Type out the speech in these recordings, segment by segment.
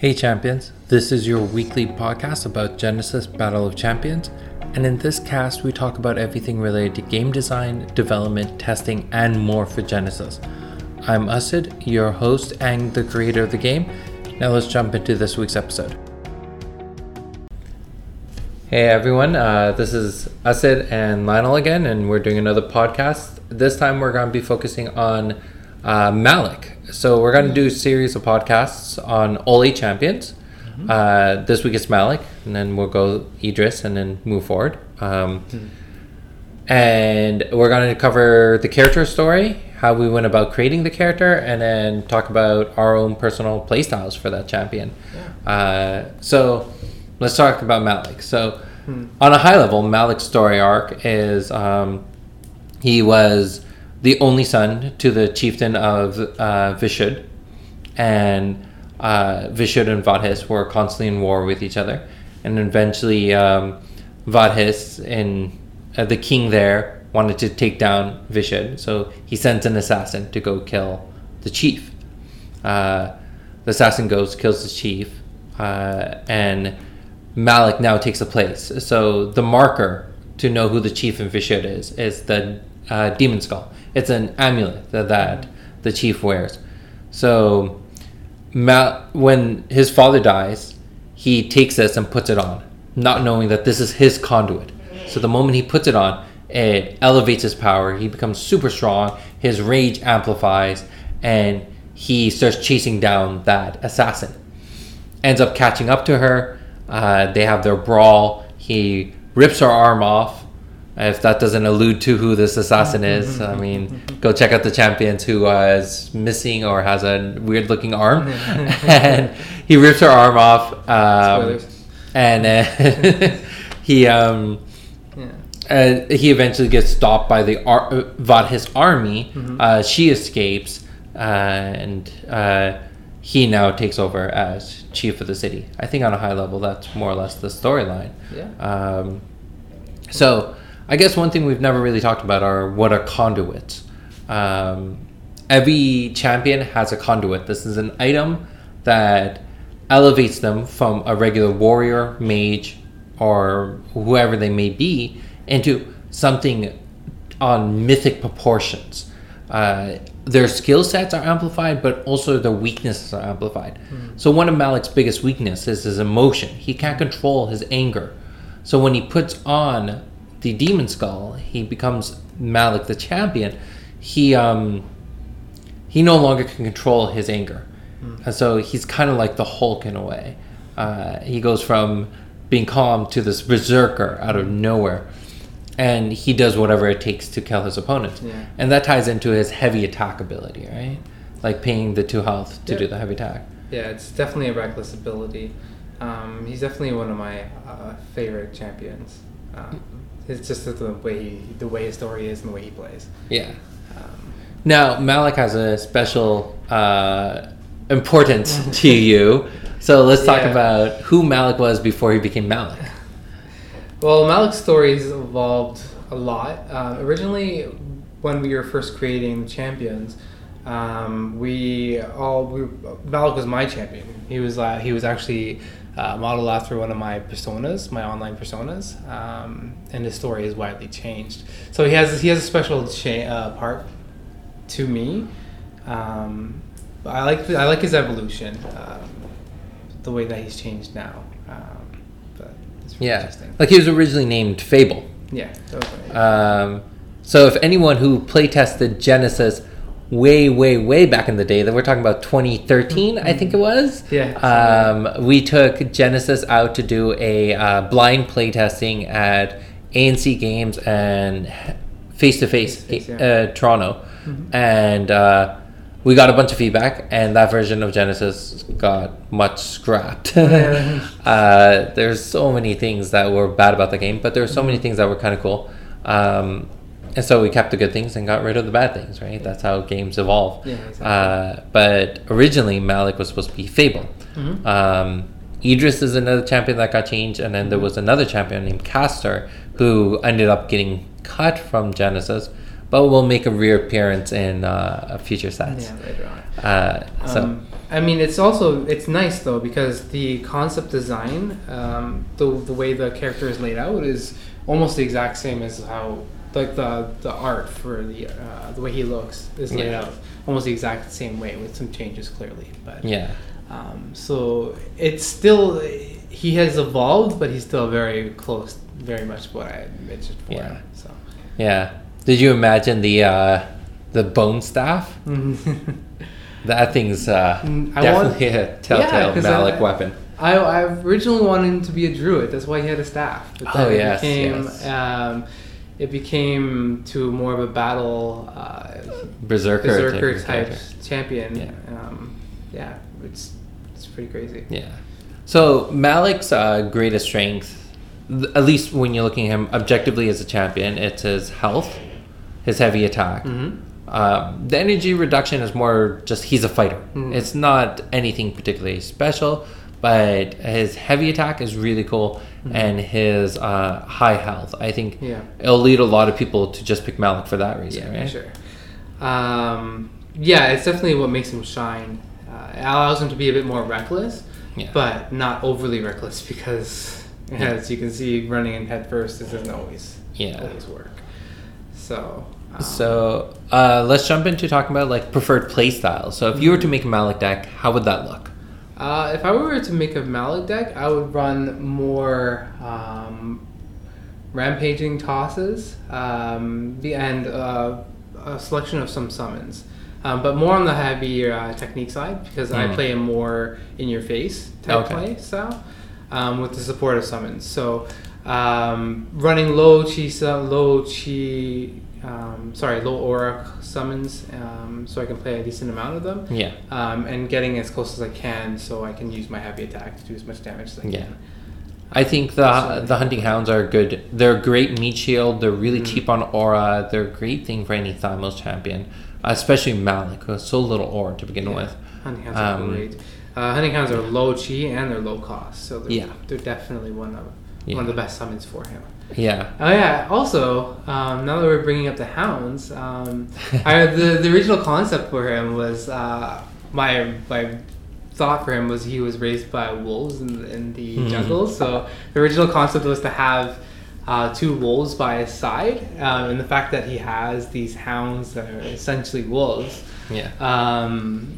Hey champions, this is your weekly podcast about Genesis Battle of Champions, and in this cast we talk about everything related to game design, development, testing, and more for Genesis. I'm Usid, your host and the creator of the game. Now let's jump into this week's episode. Hey everyone, uh, this is Usid and Lionel again, and we're doing another podcast. This time we're going to be focusing on uh, Malik. So we're going to do a series of podcasts on all eight champions. Mm-hmm. Uh, this week it's Malik, and then we'll go Idris, and then move forward. Um, Hmm. And we're going to cover the character story, how we went about creating the character, and then talk about our own personal playstyles for that champion. Uh, so let's talk about Malik. So, on a high level, Malik's story arc is um, he was the only son to the chieftain of uh, Vishud, and uh, Vishud and Vadhis were constantly in war with each other, and eventually um, Vadhis and uh, the king there wanted to take down Vishud, so he sends an assassin to go kill the chief. Uh, the assassin goes, kills the chief, uh, and Malik now takes the place. So the marker to know who the chief in Vishud is is the uh, demon skull. It's an amulet that, that the chief wears. So Mal- when his father dies, he takes this and puts it on, not knowing that this is his conduit. So the moment he puts it on, it elevates his power. He becomes super strong. His rage amplifies, and he starts chasing down that assassin. Ends up catching up to her. Uh, they have their brawl. He rips her arm off. If that doesn't allude to who this assassin is, I mean, go check out the champions who uh, is missing or has a weird looking arm. and he rips her arm off. Um, and uh, he um, Yeah. uh, he eventually gets stopped by the Ar- uh, Vadhis army. Uh, she escapes, and uh, he now takes over as chief of the city. I think on a high level, that's more or less the storyline. Yeah. Um, so I guess one thing we've never really talked about are what are conduits. Um, every champion has a conduit. This is an item that elevates them from a regular warrior, mage, or whoever they may be into something on mythic proportions. Uh, their skill sets are amplified, but also their weaknesses are amplified. So one of Malik's biggest weaknesses is his emotion. He can't control his anger. So when he puts on the demon skull, he becomes Malik the champion. He um he no longer can control his anger, and so he's kind of like the Hulk in a way. Uh, he goes from being calm to this berserker out of nowhere, and he does whatever it takes to kill his opponents. Yeah. And that ties into his heavy attack ability, right? Like paying the two health to Yeah. do the heavy attack. Yeah, it's definitely a reckless ability. Um, he's definitely one of my uh, favorite champions. Um, it's just the way he, the way his story is and the way he plays. Yeah. Um, Now, Malik has a special uh, importance to you. So let's talk Yeah. about who Malik was before he became Malik. well, Malik's stories evolved a lot. Um, originally, when we were first creating the champions, um, we all we, Malik was my champion. He was uh, he was actually uh, modeled after one of my personas, my online personas, um, and his story is widely changed. So he has he has a special cha- uh, part to me. Um, but I like I like his evolution, um, the way that he's changed now. Um, but it's really Yeah. interesting. Like he was originally named Fable. Yeah, totally. Um, so if anyone who playtested Genesis way, way, way back in the day, that we're talking about 2013, I think it was. Yeah. Um, we took Genesis out to do a uh, blind playtesting at ANC Games and face to face Toronto, and uh, we got a bunch of feedback, and that version of Genesis got much scrapped. Uh, there's so many things that were bad about the game, but there were so many things that were kind of cool. Um, and so we kept the good things and got rid of the bad things, right? That's how games evolve. Yeah, exactly. Uh, but originally, Malik was supposed to be Fable. Mhm. Um, Idris is another champion that got changed, and then there was another champion named Castor who ended up getting cut from Genesis, but will make a reappearance in uh, future sets. yeah, later on. Uh, so, Um, I mean, it's also it's nice though because the concept design, um, the the way the character is laid out is almost the exact same as how like the the art for the uh, the way he looks is laid Yeah. out almost the exact same way with some changes clearly. But Yeah. um, so it's still he has evolved, but he's still very close, very much what I mentioned for Yeah. So. Yeah. Did you imagine the uh, the bone staff? That thing's uh, Mm, I want- definitely a telltale 'cause Malik I- weapon. I, I originally wanted him to be a druid. That's why he had a staff. But Oh, then yes, became, yes. Um, it became to more of a battle uh, Berserker, berserker type type champion. Yeah. Um, yeah, it's it's pretty crazy. Yeah. So Malik's uh, greatest strength, at least when you're looking at him objectively as a champion, it's his health, his heavy attack. Mhm. Um, the energy reduction is more just he's a fighter. Mhm. It's not anything particularly special, but his heavy attack is really cool, and his uh, high health. I think Mm-hmm. Yeah. it'll lead a lot of people to just pick Malik for that reason, Yeah, right? sure. Um, yeah, it's definitely what makes him shine. Uh, it allows him to be a bit more reckless, Yeah. but not overly reckless because, as you can see, running in head first doesn't always Yeah. always work. So. um, So uh, let's jump into talking about like preferred play styles. So if you were to make a Malik deck, how would that look? Uh, if I were to make a Malik deck, I would run more um, rampaging tosses um, and uh, a selection of some summons. Um, but more on the heavy uh, technique side because I Mm. play a more in your face type Okay. play style um, with the support of summons. So um, running low chi, low chi, um, sorry, low aura summons, um, so I can play a decent amount of them Yeah. um, and getting as close as I can so I can use my heavy attack to do as much damage as I Yeah. can. I think the So- the hunting hounds are good. They're a great meat shield. They're really Mhm. cheap on aura. They're a great thing for any Thymos champion, especially Malik, who has so little aura to begin Yeah. with. Hunting hounds are Um, great. Uh, hunting hounds are low chi and they're low cost, so they're, Yeah. they're definitely one of Yeah. one of the best summons for him. Yeah. Oh yeah. Also, um, now that we're bringing up the hounds, um, I, the the original concept for him was uh, my my thought for him was he was raised by wolves in, in the Mhm. jungle. So the original concept was to have uh, two wolves by his side, um, and the fact that he has these hounds that are essentially wolves. Yeah. Um,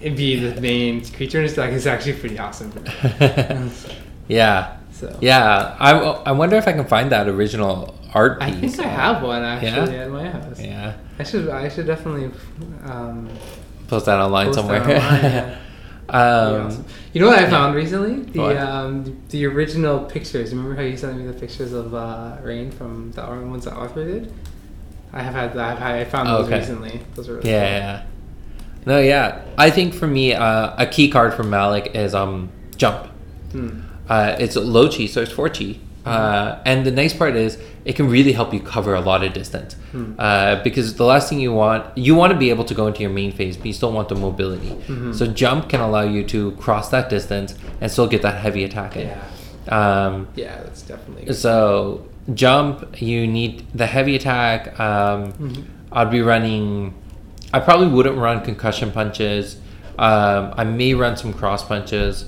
it'd be the main creature in his deck is actually pretty awesome. yeah. So Yeah. I, I wonder if I can find that original art Piece. I think I have one actually Yeah? at my house. Yeah. I should I should definitely um, Post that online post somewhere. that online, yeah. Um, awesome. You know what I found recently? The um, the original pictures. Remember how you sent me the pictures of uh, Rain from the ones that Arthur did? I have had that. I found those Okay. recently. Those are really Yeah, yeah. No, yeah. I think for me, uh, a key card for Malik is um jump. Hmm. Uh, it's low chi, so it's four chi. Uh, and the nice part is it can really help you cover a lot of distance. Hmm. Uh, because the last thing you want, you want to be able to go into your main phase, but you still want the mobility. Mhm. So jump can allow you to cross that distance and still get that heavy attack in. Yeah. Um, Yeah, that's definitely. so jump, you need the heavy attack. Um, Mhm. I'd be running. I probably wouldn't run concussion punches. Um, I may run some cross punches.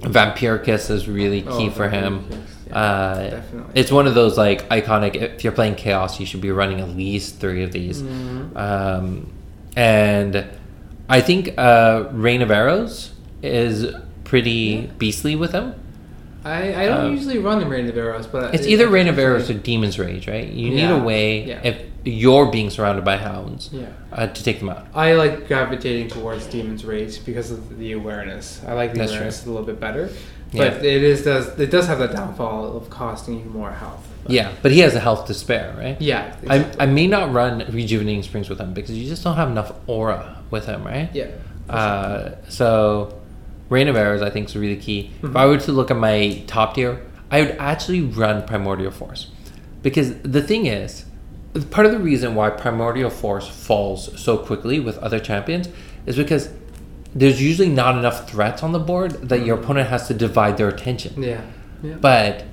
Vampiricus is really key Oh, for him. Yeah, uh, definitely. It's one of those like iconic. If you're playing chaos, you should be running at least three of these. Mhm. Um, and I think uh, Rain of Arrows is pretty beastly with him. I, I don't um, usually run the Rain of Arrows, but It's it- either Rain of Arrows or Demon's Rage, right? You need a way yeah. if you're being surrounded by hounds Yeah. uh, to take them out. I like gravitating towards Demon's Rage because of the awareness. I like the That's awareness true. a little bit better, Yeah. but it is does it does have the downfall of costing you more health. But Yeah, but he has a health to spare, right? yeah, I, exactly. I may not run Rejuvenating Springs with him because you just don't have enough aura with him, right? yeah. Uh, so, Rain of Arrows, I think, is really key. If Mhm. I were to look at my top tier, I would actually run Primordial Force. Because the thing is, part of the reason why Primordial Force falls so quickly with other champions is because there's usually not enough threats on the board that your Mhm. opponent has to divide their attention. yeah, yeah. But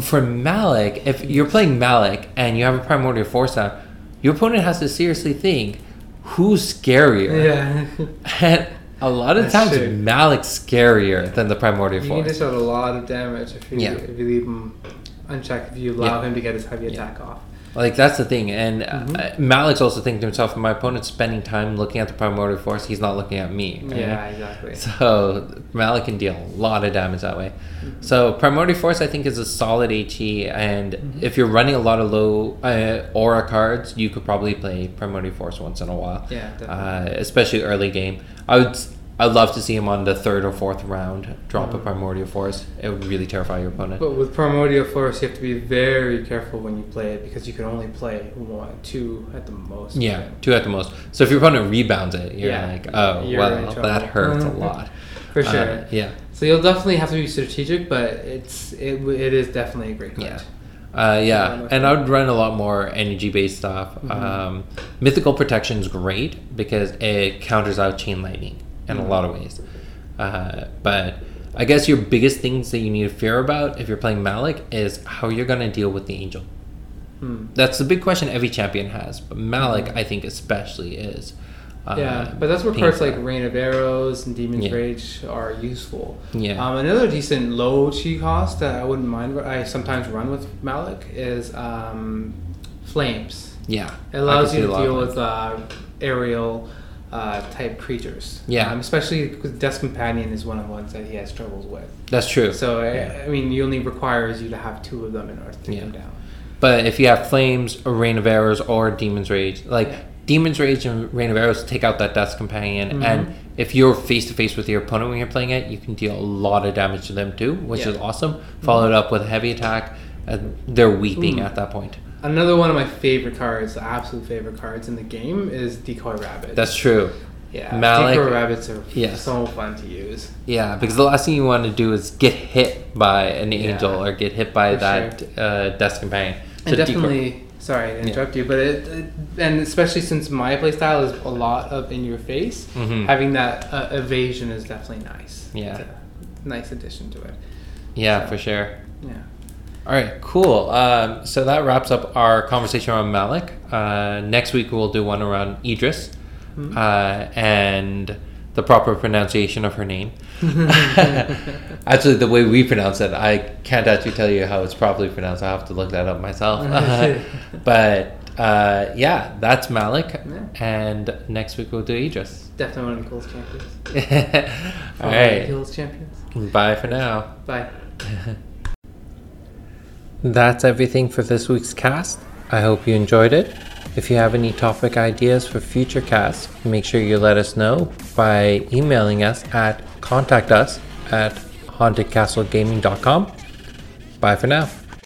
for Malik, if you're playing Malik and you have a Primordial Force out, your opponent has to seriously think who's scarier? Yeah. And a lot of That's times, true. Malik's scarier than the Primordial You can Force. dish out a lot of damage if you, Yeah. if you leave him unchecked, if you allow Yeah. him to get his heavy Yeah. attack off. Like that's the thing, and uh, Malik's also thinking to himself, "My opponent's spending time looking at the Primordial Force. He's not looking at me." right? Yeah, exactly. So Malik can deal a lot of damage that way. Mm-hmm. So Primordial Force, I think, is a solid HE, and Mhm. if you're running a lot of low uh, aura cards, you could probably play Primordial Force once in a while. Yeah, definitely. Uh, especially early game. I would. I'd love to see him on the third or fourth round drop a Mhm. Primordial Force. It would really terrify your opponent. But with Primordial Force, you have to be very careful when you play it because you can only play one, two at the most. Yeah, it. two at the most. So if your opponent rebounds it, you're Yeah, like, oh, you're well, that hurts a lot. For sure. Uh, yeah. So you'll definitely have to be strategic, but it's it, it is definitely a great card. Yeah. Uh, yeah, and I would run a lot more energy based stuff. Mhm. Um, mythical protection is great because it counters out chain lightning in a Mhm. lot of ways. Uh, but I guess your biggest things that you need to fear about if you're playing Malik is how you're going to deal with the angel. Hmm. That's the big question every champion has, but Malik, Mhm. I think, especially is. Uh, yeah, but that's where cards like. Rain of Arrows and Demon's Yeah. Rage are useful. Yeah. Um, another decent low chi cost that I wouldn't mind. I sometimes run with Malik is um, Flames. yeah. It allows you to deal with uh, aerial uh, type creatures. Yeah. Um, especially because Death Companion is one of the ones that he has troubles with. That's true. So I- Yeah. I, mean, he only requires you to have two of them in order to take Yeah. them down. But if you have flames, a rain of arrows, or demon's rage, like Yeah. demon's rage and rain of arrows take out that death's companion, Mhm. and if you're face to face with your opponent when you're playing it, you can deal a lot of damage to them too, which Yeah. is awesome. Followed up with a heavy attack, and they're weeping Ooh. at that point. Another one of my favorite cards, the absolute favorite cards in the game, is Decoy Rabbit. That's true. yeah. Malik- Decoy Rabbits are so fun to use. Yeah, because the last thing you want to do is get hit by an Yeah. angel or get hit by that uh, death's companion. And So decoy- definitely, sorry to interrupt you, but it, it, and especially since my playstyle is a lot of in your face, Mhm. having that uh, evasion is definitely nice. Yeah. It's a nice addition to it. yeah, so- for sure. Yeah. All right, cool. Um, so that wraps up our conversation around Malik. Uh, next week we'll do one around Idris Mhm. uh, and the proper pronunciation of her name. actually, the way we pronounce it, I can't actually tell you how it's properly pronounced. I have to look that up myself. but uh, yeah, that's Malik. Yeah. And next week we'll do Idris. Definitely one of the coolest champions. All One of the right. coolest champions. Bye for now. Bye. That's everything for this week's cast. I hope you enjoyed it. If you have any topic ideas for future casts, make sure you let us know by emailing us at contact us at hauntedcastlegaming.com. Bye for now.